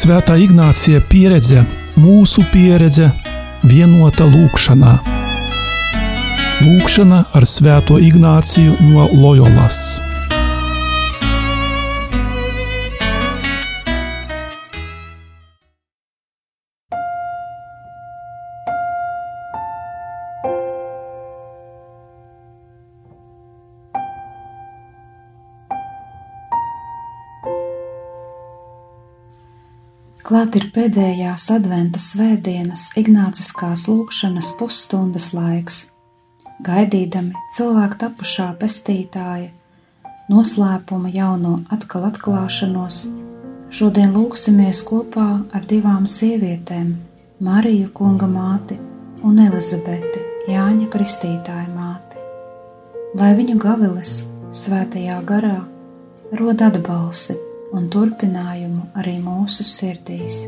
Svētā Ignācija pieredze, mūsu pieredze, vienota lūkšanā. Lūkšana ar Svēto Ignāciju no Loyolas. Klāt ir pēdējās adventa svētdienas Ignāciskās lūkšanas pusstundas laiks, gaidīdami cilvēku tapušā pestītāja, noslēpuma jauno atkal atklāšanos, šodien lūksimies kopā ar divām sievietēm - Mariju kunga māti un Elizabeti, Jāņa Kristītāja māti. Lai viņu gavilis svētajā garā rod atbalsi un turpinājumu arī mūsu sirdīs.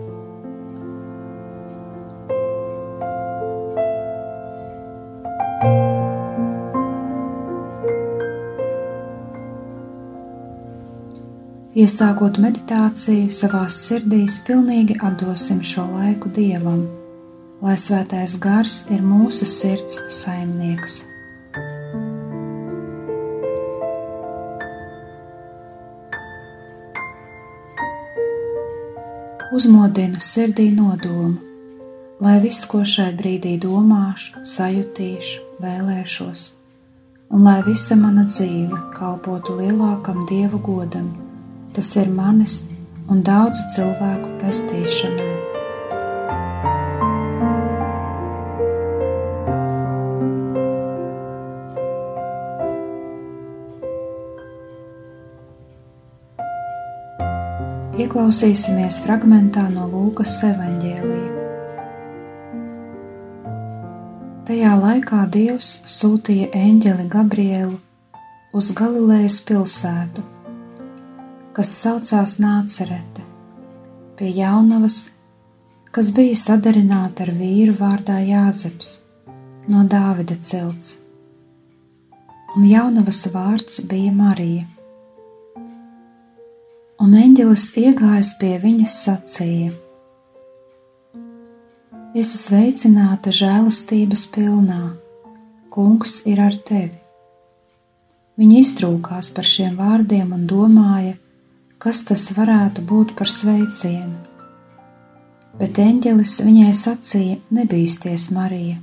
Iesākot meditāciju savās sirdīs, pilnīgi atdosim šo laiku Dievam, lai svētais gars ir mūsu sirds saimnieks. Uzmodinu sirdī nodomu, lai viss, ko šai brīdī domāšu, sajutīšu, vēlēšos, un lai visa mana dzīve kalpotu lielākam dievu godam, tas ir manis un daudzu cilvēku pestīšanai. Ieklausīsimies fragmentā no Lūkas evanģēlija. Tajā laikā Dievs sūtīja eņģeli Gabrielu uz Galilejas pilsētu, kas saucās Nācerete, pie jaunavas, kas bija sadarināta ar vīru vārdā Jāzeps no Dāvida cilts, un jaunavas vārds bija Marija un eņģelis iegājis pie viņas sacīja: Esi sveicināta žēlastības pilnā, Kungs ir ar tevi. Viņa iztrūkās par šiem vārdiem un domāja, kas tas varētu būt par sveicienu. Bet eņģelis viņai sacīja: Nebīsties, Marija,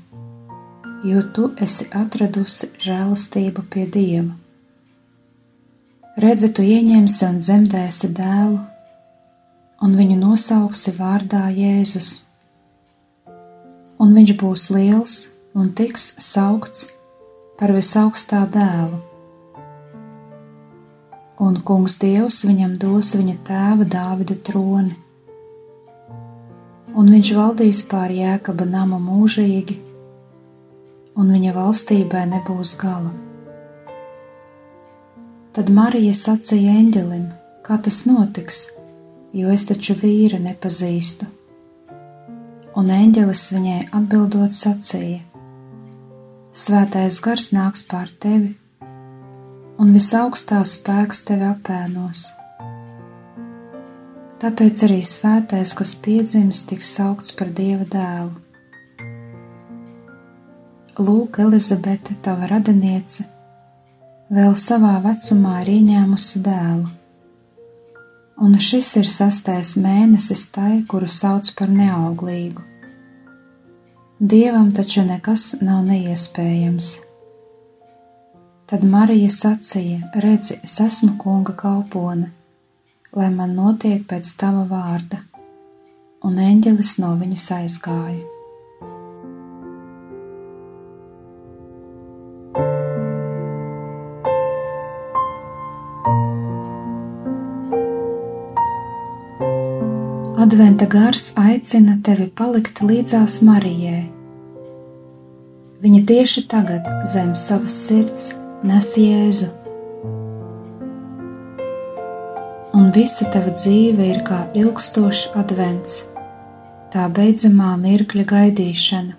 jo tu esi atradusi žēlastību pie Dieva redzi, tu ieņemsi un dzemdēsi dēlu, un viņu nosauksi vārdā Jēzus. Un viņš būs liels un tiks saukts par visaugstā dēlu. Un kungs Dievs viņam dos viņa tēva Dāvida troni, un viņš valdīs pār jēkaba namu mūžīgi, un viņa valstībai nebūs gala. Tad Marija sacīja eņģelim, kā tas notiks, jo es taču vīra nepazīstu. Un eņģelis viņai atbildot sacīja: Svētais gars nāks pār tevi, un visaugstās spēks tevi apēnos. Tāpēc arī svētais, kas piedzimis, tiks saukts par Dieva dēlu. Lūk, Elizabete, tava radiniece! Vēl savā vecumā ir ieņēmusi dēlu. Un šis ir sastais mēnesis tai, kuru sauc par neauglīgu. Dievam taču nekas nav neiespējams. Tad Marija sacīja: Redzi, es esmu kunga kalpone, lai man notiek pēc tava vārda, un eņģelis no viņas aizgāja. Adventa gars aicina tevi palikt līdzās Marijai. Viņa tieši tagad zem savas sirds nes Jēzu. Un visa tava dzīve ir kā ilgstošs advents, tā beidzamā mirkļa gaidīšana,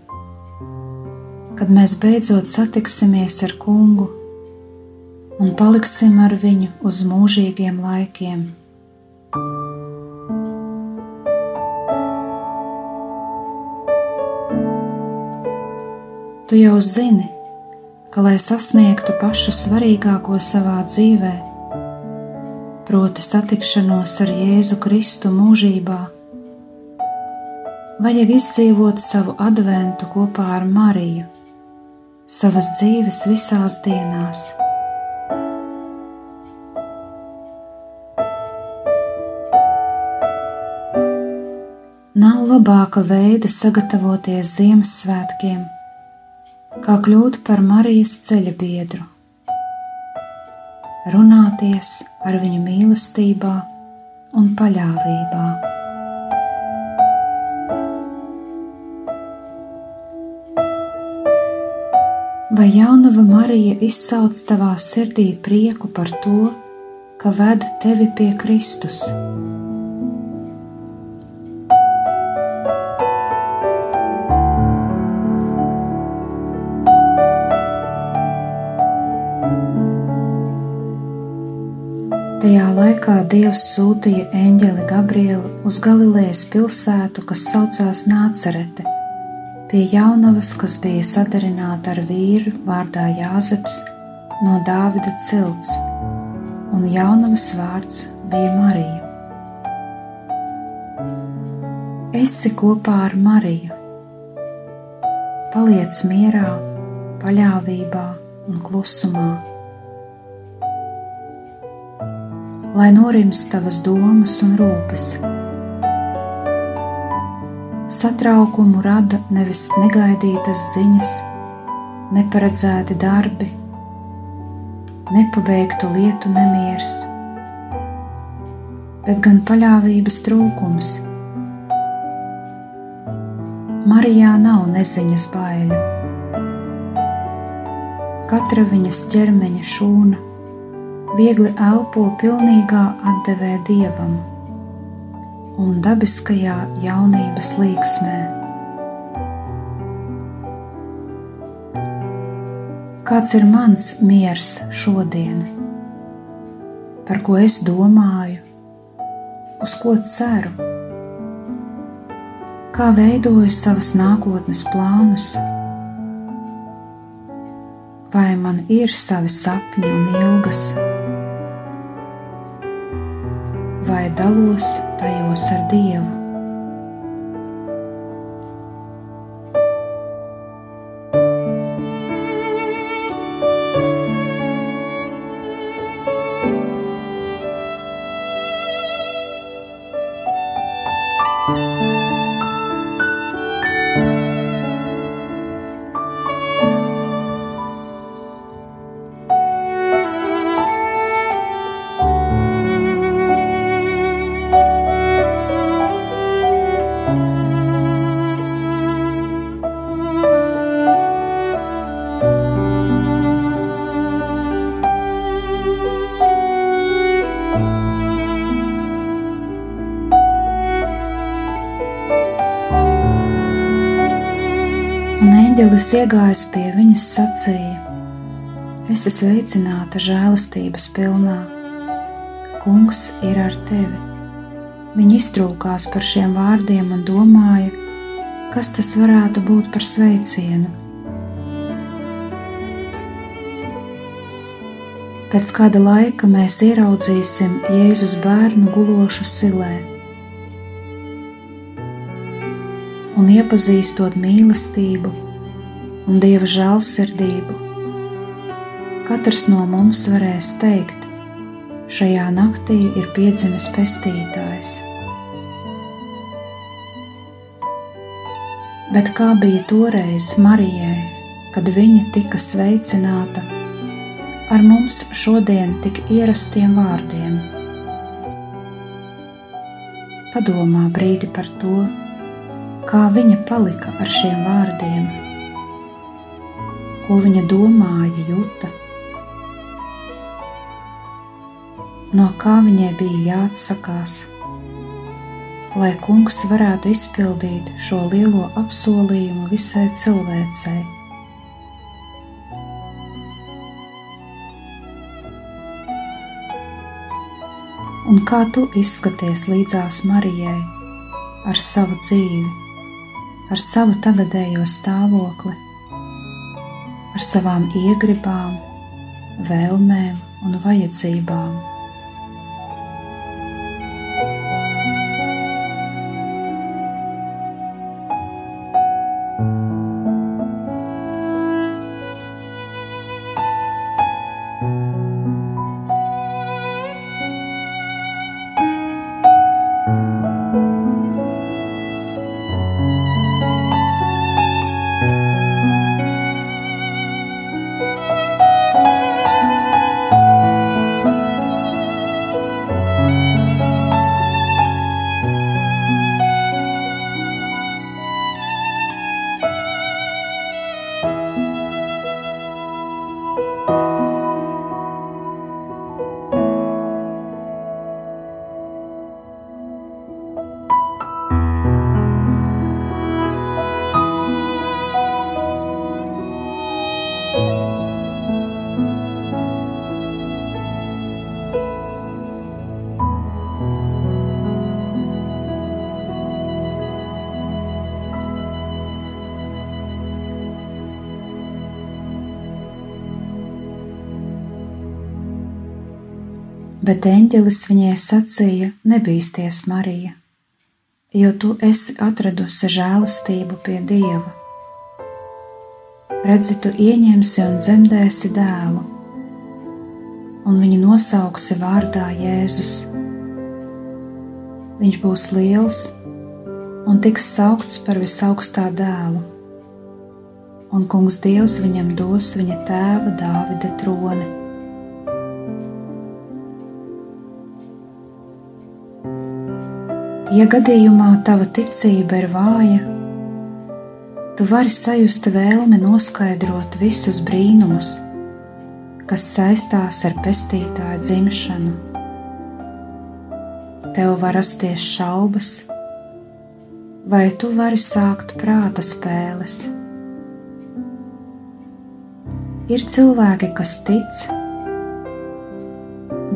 kad mēs beidzot satiksimies ar kungu un paliksim ar viņu uz mūžīgiem laikiem. Tu jau zini, ka, lai sasniegtu pašu svarīgāko savā dzīvē, proti, satikšanos ar Jēzu Kristu mūžībā, vajag izdzīvot savu adventu kopā ar Mariju, savas dzīves visās dienās. Nav labāka veida sagatavoties Ziemassvētkiem, kā kļūt par Marijas ceļa biedru, runāties ar viņu mīlestībā un paļāvībā. Vai jaunava Marija izsauc tavā sirdī prieku par to, ka ved tevi pie Kristus? Tajā laikā Dievs sūtīja eņģeli Gabrielu uz Galilejas pilsētu, kas saucās Nācerete, pie jaunavas, kas bija sadarināta ar vīru vārdā Jāzeps no Dāvida cilts, un jaunavas vārds bija Marija. Esi kopā ar Mariju, paliec mierā, paļāvībā un klusumā lai norims tavas domas un rūpes. Satraukumu rada nevis negaidītas ziņas, neparedzēti darbi, nepabeigtu lietu nemieris, bet gan paļāvības trūkums. Marijā nav neziņas baiļu. Katra viņas ķermeņa šūna viegli elpo pilnīgā atdevē dievam un dabiskajā jaunības līksmē. Kāds ir mans miers šodien, par ko es domāju, uz ko ceru, kā veidoju savas nākotnes plānus? Vai man ir savi sapņi un ilgas? Dalos tajos ar Dievu. Eņģelis iegājis pie viņas sacīja: Es esmu sveicināta žēlastības pilnā. Kungs ir ar tevi. Viņa iztrūkās par šiem vārdiem un domāja, kas tas varētu būt par sveicienu. Pēc kāda laika mēs ieraudzīsim Jēzus bērnu gulošu silē. Un iepazīstot mīlestību, un dieva žēlsirdību. Katrs no mums varēs teikt, šajā naktī ir piedzimis pestītājs. Bet kā bija toreiz Marijai, kad viņa tika sveicināta ar mums šodien tik ierastiem vārdiem? Padomā brīdi par to, kā viņa palika ar šiem vārdiem ko viņa domāja, jūta. No kā viņai bija jāatsakās, lai kungs varētu izpildīt šo lielo apsolījumu visai cilvēcei. Un kā tu izskaties līdzās Marijai ar savu dzīvi, ar savu tagadējo stāvokli? Ar savām iegribām, vēlmēm un vajadzībām. Bet eņģelis viņai sacīja: Nebīsties, Marija, jo tu esi atradusi žēlastību pie Dieva. Redzi, tu ieņemsi un dzemdēsi dēlu, un viņu nosauksi vārdā Jēzus. Viņš būs liels un tiks saukts par visaugstā dēlu, un Kungs Dievs viņam dos viņa tēva Dāvida troni Ja gadījumā tava ticība ir vāja, tu vari sajust vēlmi noskaidrot visus brīnumus, kas saistās ar pestītāju dzimšanu. Tev var rasties šaubas, vai tu vari sākt prāta spēles. Ir cilvēki, kas tic,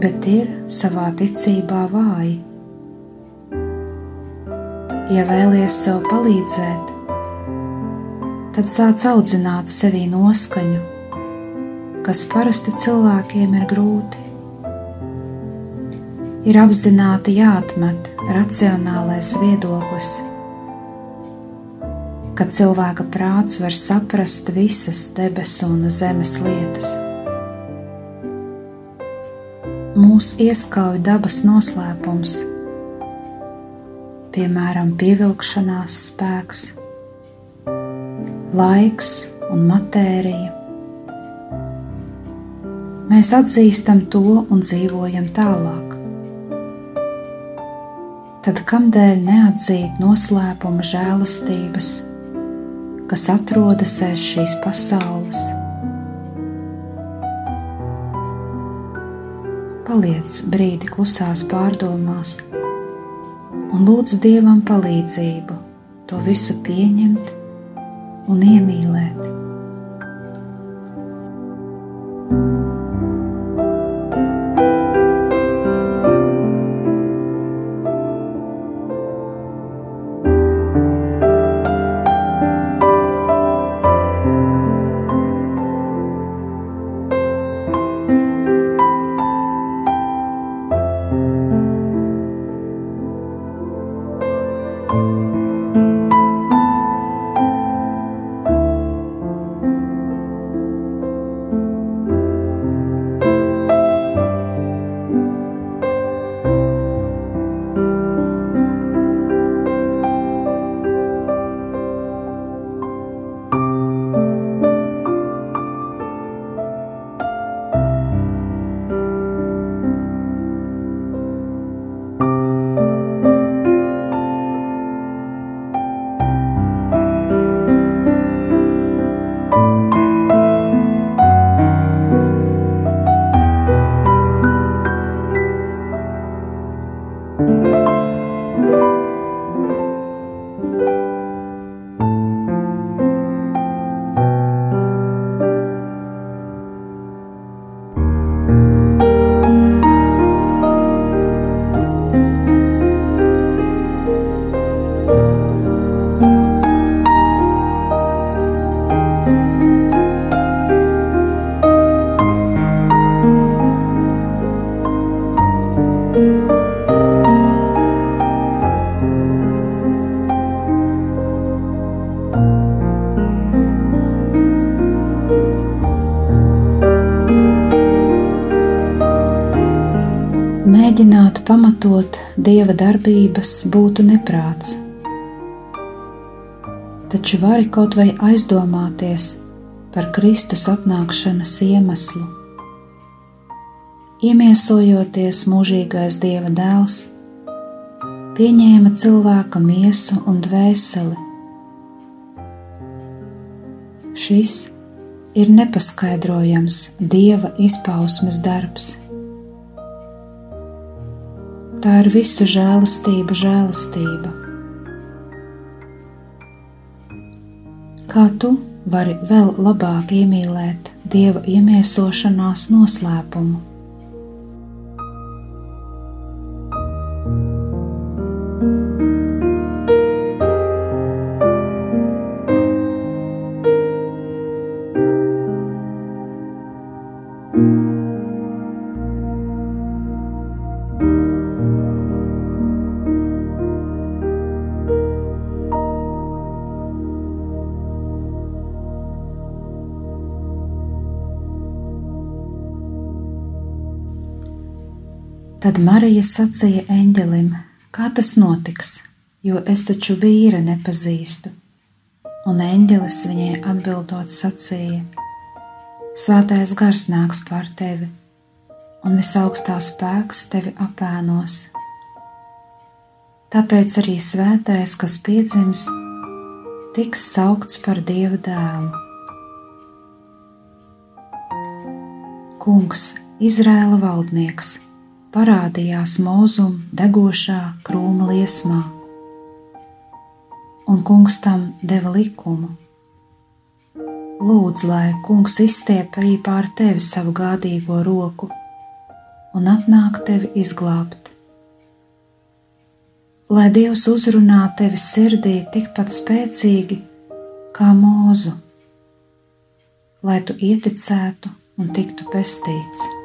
bet ir savā ticībā vāji ja vēlies sev palīdzēt, tad sāc audzināt sevī noskaņu, kas parasti cilvēkiem ir grūti. Ir apzināti jāatmet racionālais viedoklis, ka cilvēka prāts var saprast visas debesu un zemes lietas. Mūsu ieskauj dabas noslēpums piemēram, pievilkšanās spēks, laiks un matērija. Mēs atzīstam to un dzīvojam tālāk. Tad kādēļ neatzīt noslēpuma žēlastības, kas atrodas aiz šīs pasaules? Paliec brīdi klusās pārdomās un lūdz Dievam palīdzību to visu pieņemt un iemīlēt. Dieva darbības būtu neprāts. Taču vari kaut vai aizdomāties par Kristus atnākšanas iemeslu. Iemiesojoties mūžīgais dieva dēls, pieņēma cilvēka miesu un dvēseli. Šis ir nepaskaidrojams dieva izpausmes darbs. Tā ir visu žēlastība, žēlastība. Kā tu vari vēl labāk iemīlēt dieva iemiesošanās noslēpumu? Tad Marija sacīja eņģelim, kā tas notiks, jo es taču vīra nepazīstu. Un eņģelis viņai atbildot sacīja: Svētais gars nāks pār tevi, un visaugstā spēks tevi apēnos. Tāpēc arī svētais, kas piedzims, tiks saukts par Dieva dēlu. Kungs, Izraēla valdnieks! Parādījās mūzum degošā krūma liesmā, un kungs tam deva likumu. Lūdzu, lai kungs izstiep arī pār tevi savu gādīgo roku un atnāk tevi izglābt. Lai Dievs uzrunā tevi sirdī tikpat spēcīgi kā mūzu, lai tu ieticētu un tiktu pestīts.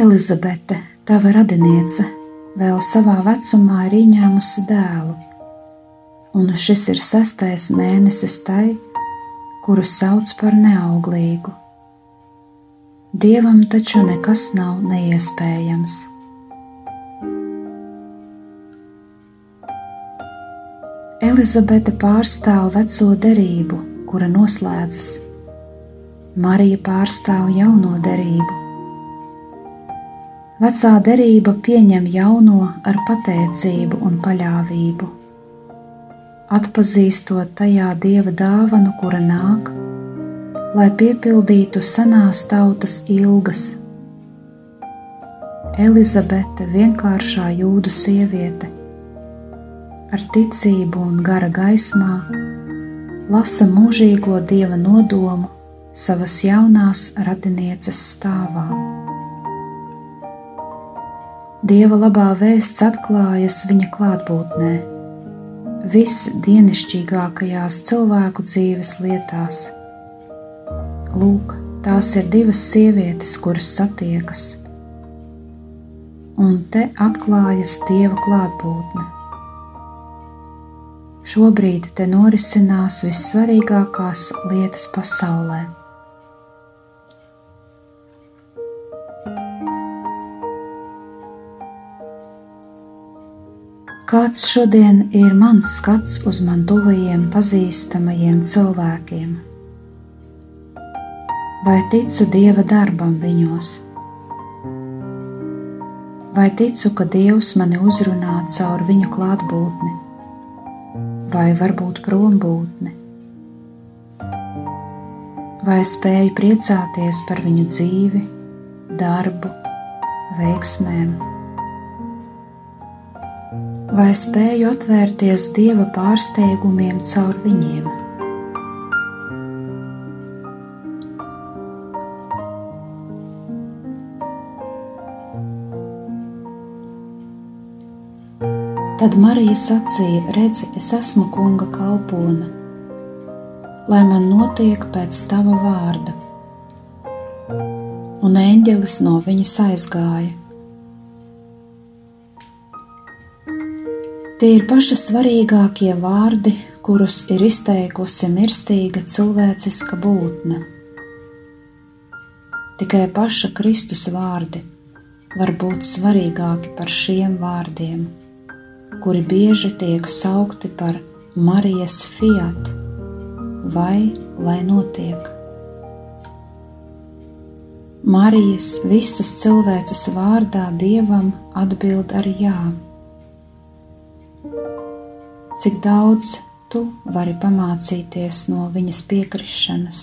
Elizabete, tava radiniece, vēl savā vecumā ir ieņēmusi dēlu, un šis ir sastais mēnesis tai, kuru sauc par neauglīgu. Dievam taču nekas nav neiespējams. Elizabete pārstāv veco derību, kura noslēdzas. Marija pārstāv jauno derību, Vecā derība pieņem jauno ar pateicību un paļāvību, atpazīstot tajā dieva dāvanu, kura nāk, lai piepildītu senās tautas ilgas. Elizabete, vienkāršā jūdu sieviete, ar ticību un gara gaismā, lasa mūžīgo dieva nodomu savas jaunās radinieces stāvā. Dieva labā vēsts atklājas viņa klātbūtnē, visdienišķīgākajās cilvēku dzīves lietās. Lūk, tās ir divas sievietes, kuras satiekas, un te atklājas Dieva klātbūtne. Šobrīd te norisinās vissvarīgākās lietas pasaulē. Kāds šodien ir mans skats uz man tuvajiem, pazīstamajiem cilvēkiem? Vai ticu Dieva darbam viņos? Vai ticu, ka Dievs mani uzrunā caur viņu klātbūtni, vai varbūt prombūtni? vai spēju priecāties par viņu dzīvi, darbu, veiksmēm, vai spēju atvērties dieva pārsteigumiem caur viņiem. Tad Marija sacīja: Redzi, es esmu kunga kalpone lai man notiek pēc tava vārda. Un eņģelis no viņas aizgāja. Tie ir paši svarīgākie vārdi, kurus ir izteikusi mirstīga cilvēciska būtne. Tikai paša Kristus vārdi var būt svarīgāki par šiem vārdiem, kuri bieži tiek saukti par Marijas fiat vai lai notiek. Marijas visas cilvēces vārdā Dievam atbild ar jā. Cik daudz tu vari pamācīties no viņas piekrišanas?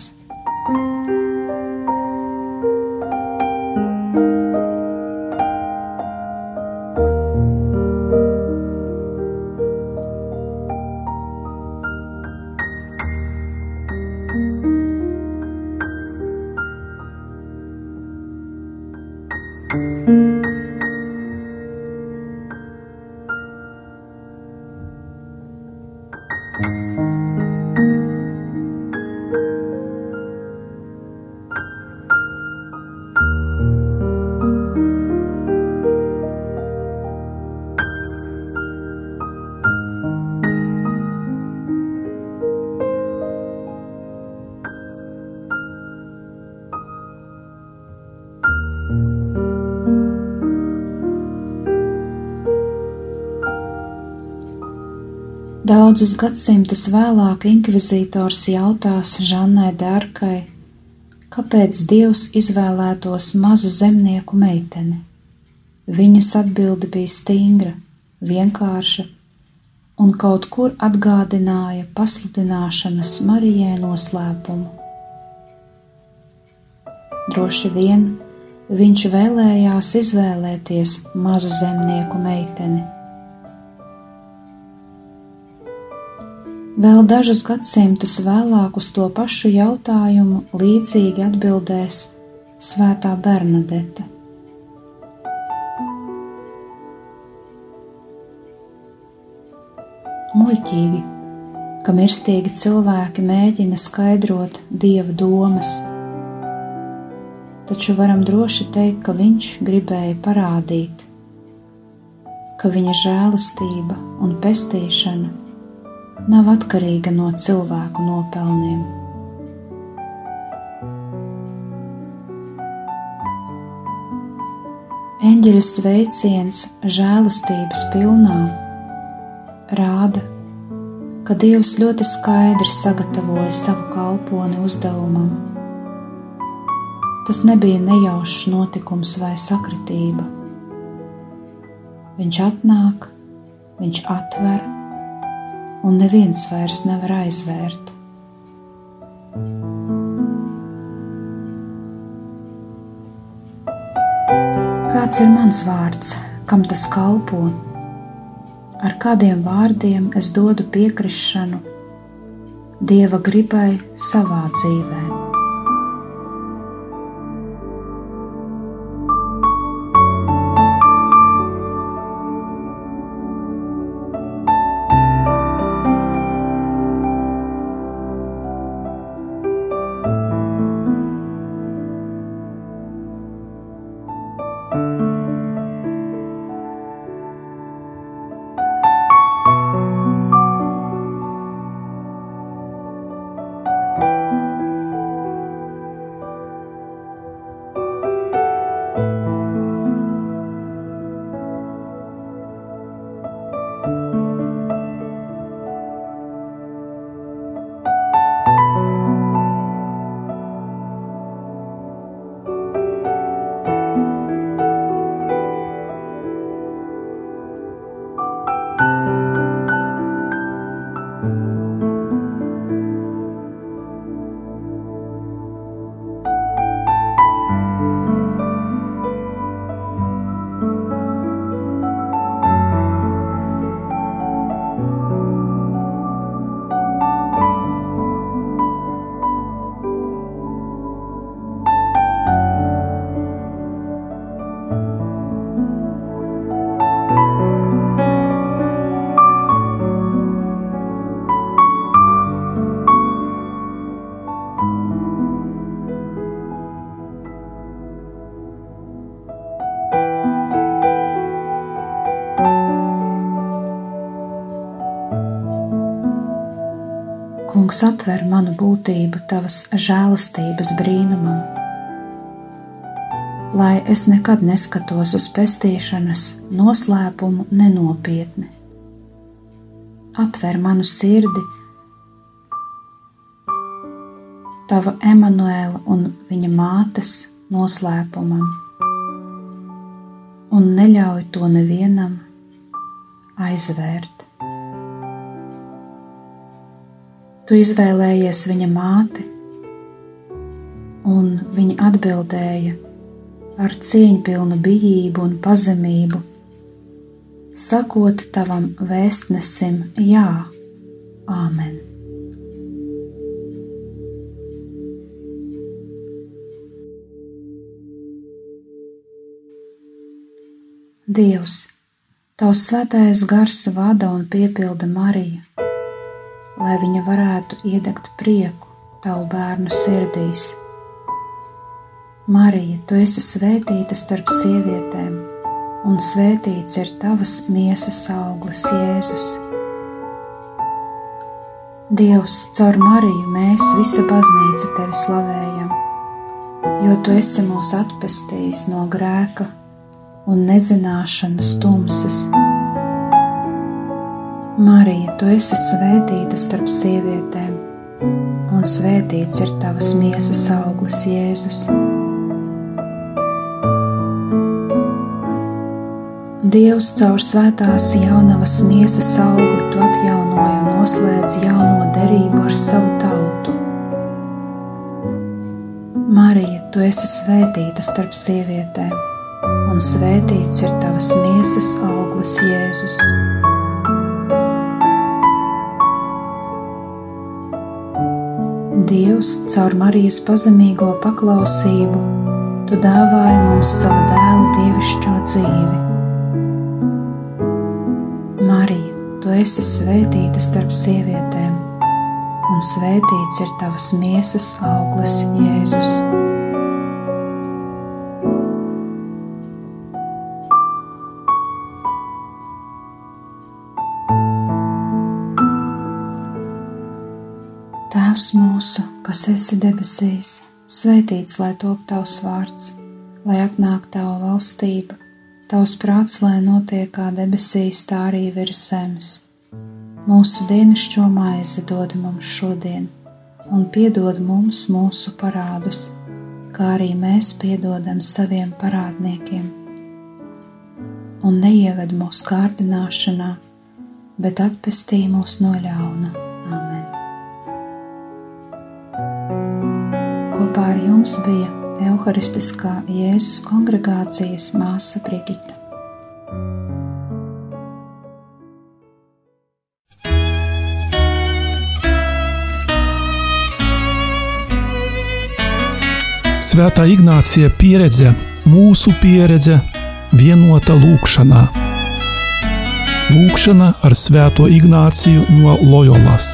Daudzus gadsimtus vēlāk inkvizītors jautās Žannai Dārkai, kāpēc Dievs izvēlētos mazu zemnieku meiteni. Viņas atbilde bija stingra, vienkārša un kaut kur atgādināja pasludināšanas Marijai noslēpumu. Droši vien viņš vēlējās izvēlēties mazu zemnieku meiteni Vēl dažus gadsimtus vēlāk uz to pašu jautājumu līdzīgi atbildēs Svētā Bernadete. Muļķīgi, ka mirstīgi cilvēki mēģina skaidrot dieva domas, taču varam droši teikt, ka viņš gribēja parādīt, ka viņa žēlastība un pestīšana nav atkarīga no cilvēku nopelniem. Eņģeļa sveiciens žēlastības pilnā rāda, ka Dievs ļoti skaidri sagatavoja savu kalponi uzdevumam. Tas nebija nejaušs notikums vai sakritība. Viņš atnāk, viņš atver un neviens vairs nevar aizvērt. Kāds ir mans vārds, kam tas kalpo? Ar kādiem vārdiem es dodu piekrišanu Dieva gribai savā dzīvēm? Kungs, atver manu būtību tavas žēlastības brīnumam, lai es nekad neskatos uz pestīšanas noslēpumu nenopietni. Atver manu sirdi, tava Emanuēla un viņa mātes noslēpumam, un neļauj to nevienam aizvērt. Tu izvēlējies viņa māti, un viņa atbildēja ar cieņpilnu bijību un pazemību, sakot tavam vēstnesim, Jā, Āmen. Dievs, Tavs svētais gars vada un piepilda Mariju lai viņa varētu iedegt prieku tavu bērnu sirdīs. Marija, tu esi svētīta starp sievietēm, un svētīts ir tavas miesas auglis, Jēzus. Dievs, caur Mariju mēs, visa baznīca, tevi slavējam, jo tu esi mūs atpestījis no grēka un nezināšanas tumsas Marija, tu esi svētīta starp sievietēm, un svētīts ir tavas miesas auglis, Jēzus. Dievs caur svētās jaunavas miesas augli tu atjaunoji un noslēdz jauno derību ar savu tautu. Marija, tu esi svētīta starp sievietēm, un svētīts ir tavas miesas auglis, Jēzus. Dievs, caur Marijas pazemīgo paklausību, tu dāvāji mums savu dēlu dievišķo dzīvi. Marija, tu esi svētīta starp sievietēm, un svētīts ir tavas miesas auglis, Jēzus. Tēvs mūsu, kas esi debesīs, svētīts lai top tavs vārds, lai atnāk tava valstība, tavs prāts, lai notiek kā debesīs, tā arī virs zemes. Mūsu dienascho maizi dod mums šodien, un piedod mums mūsu parādus, kā arī mēs piedodam saviem parādniekiem. Un neieved mūsu kārdināšanā, bet atpestī mūs no ļauna Kopā ar jums bija Euharistiskā Jēzus kongregācijas māsa Brigita. Svētā Ignācija pieredze, mūsu pieredze, vienota lūkšanā. Lūkšana ar Svēto Ignāciju no Loyolas.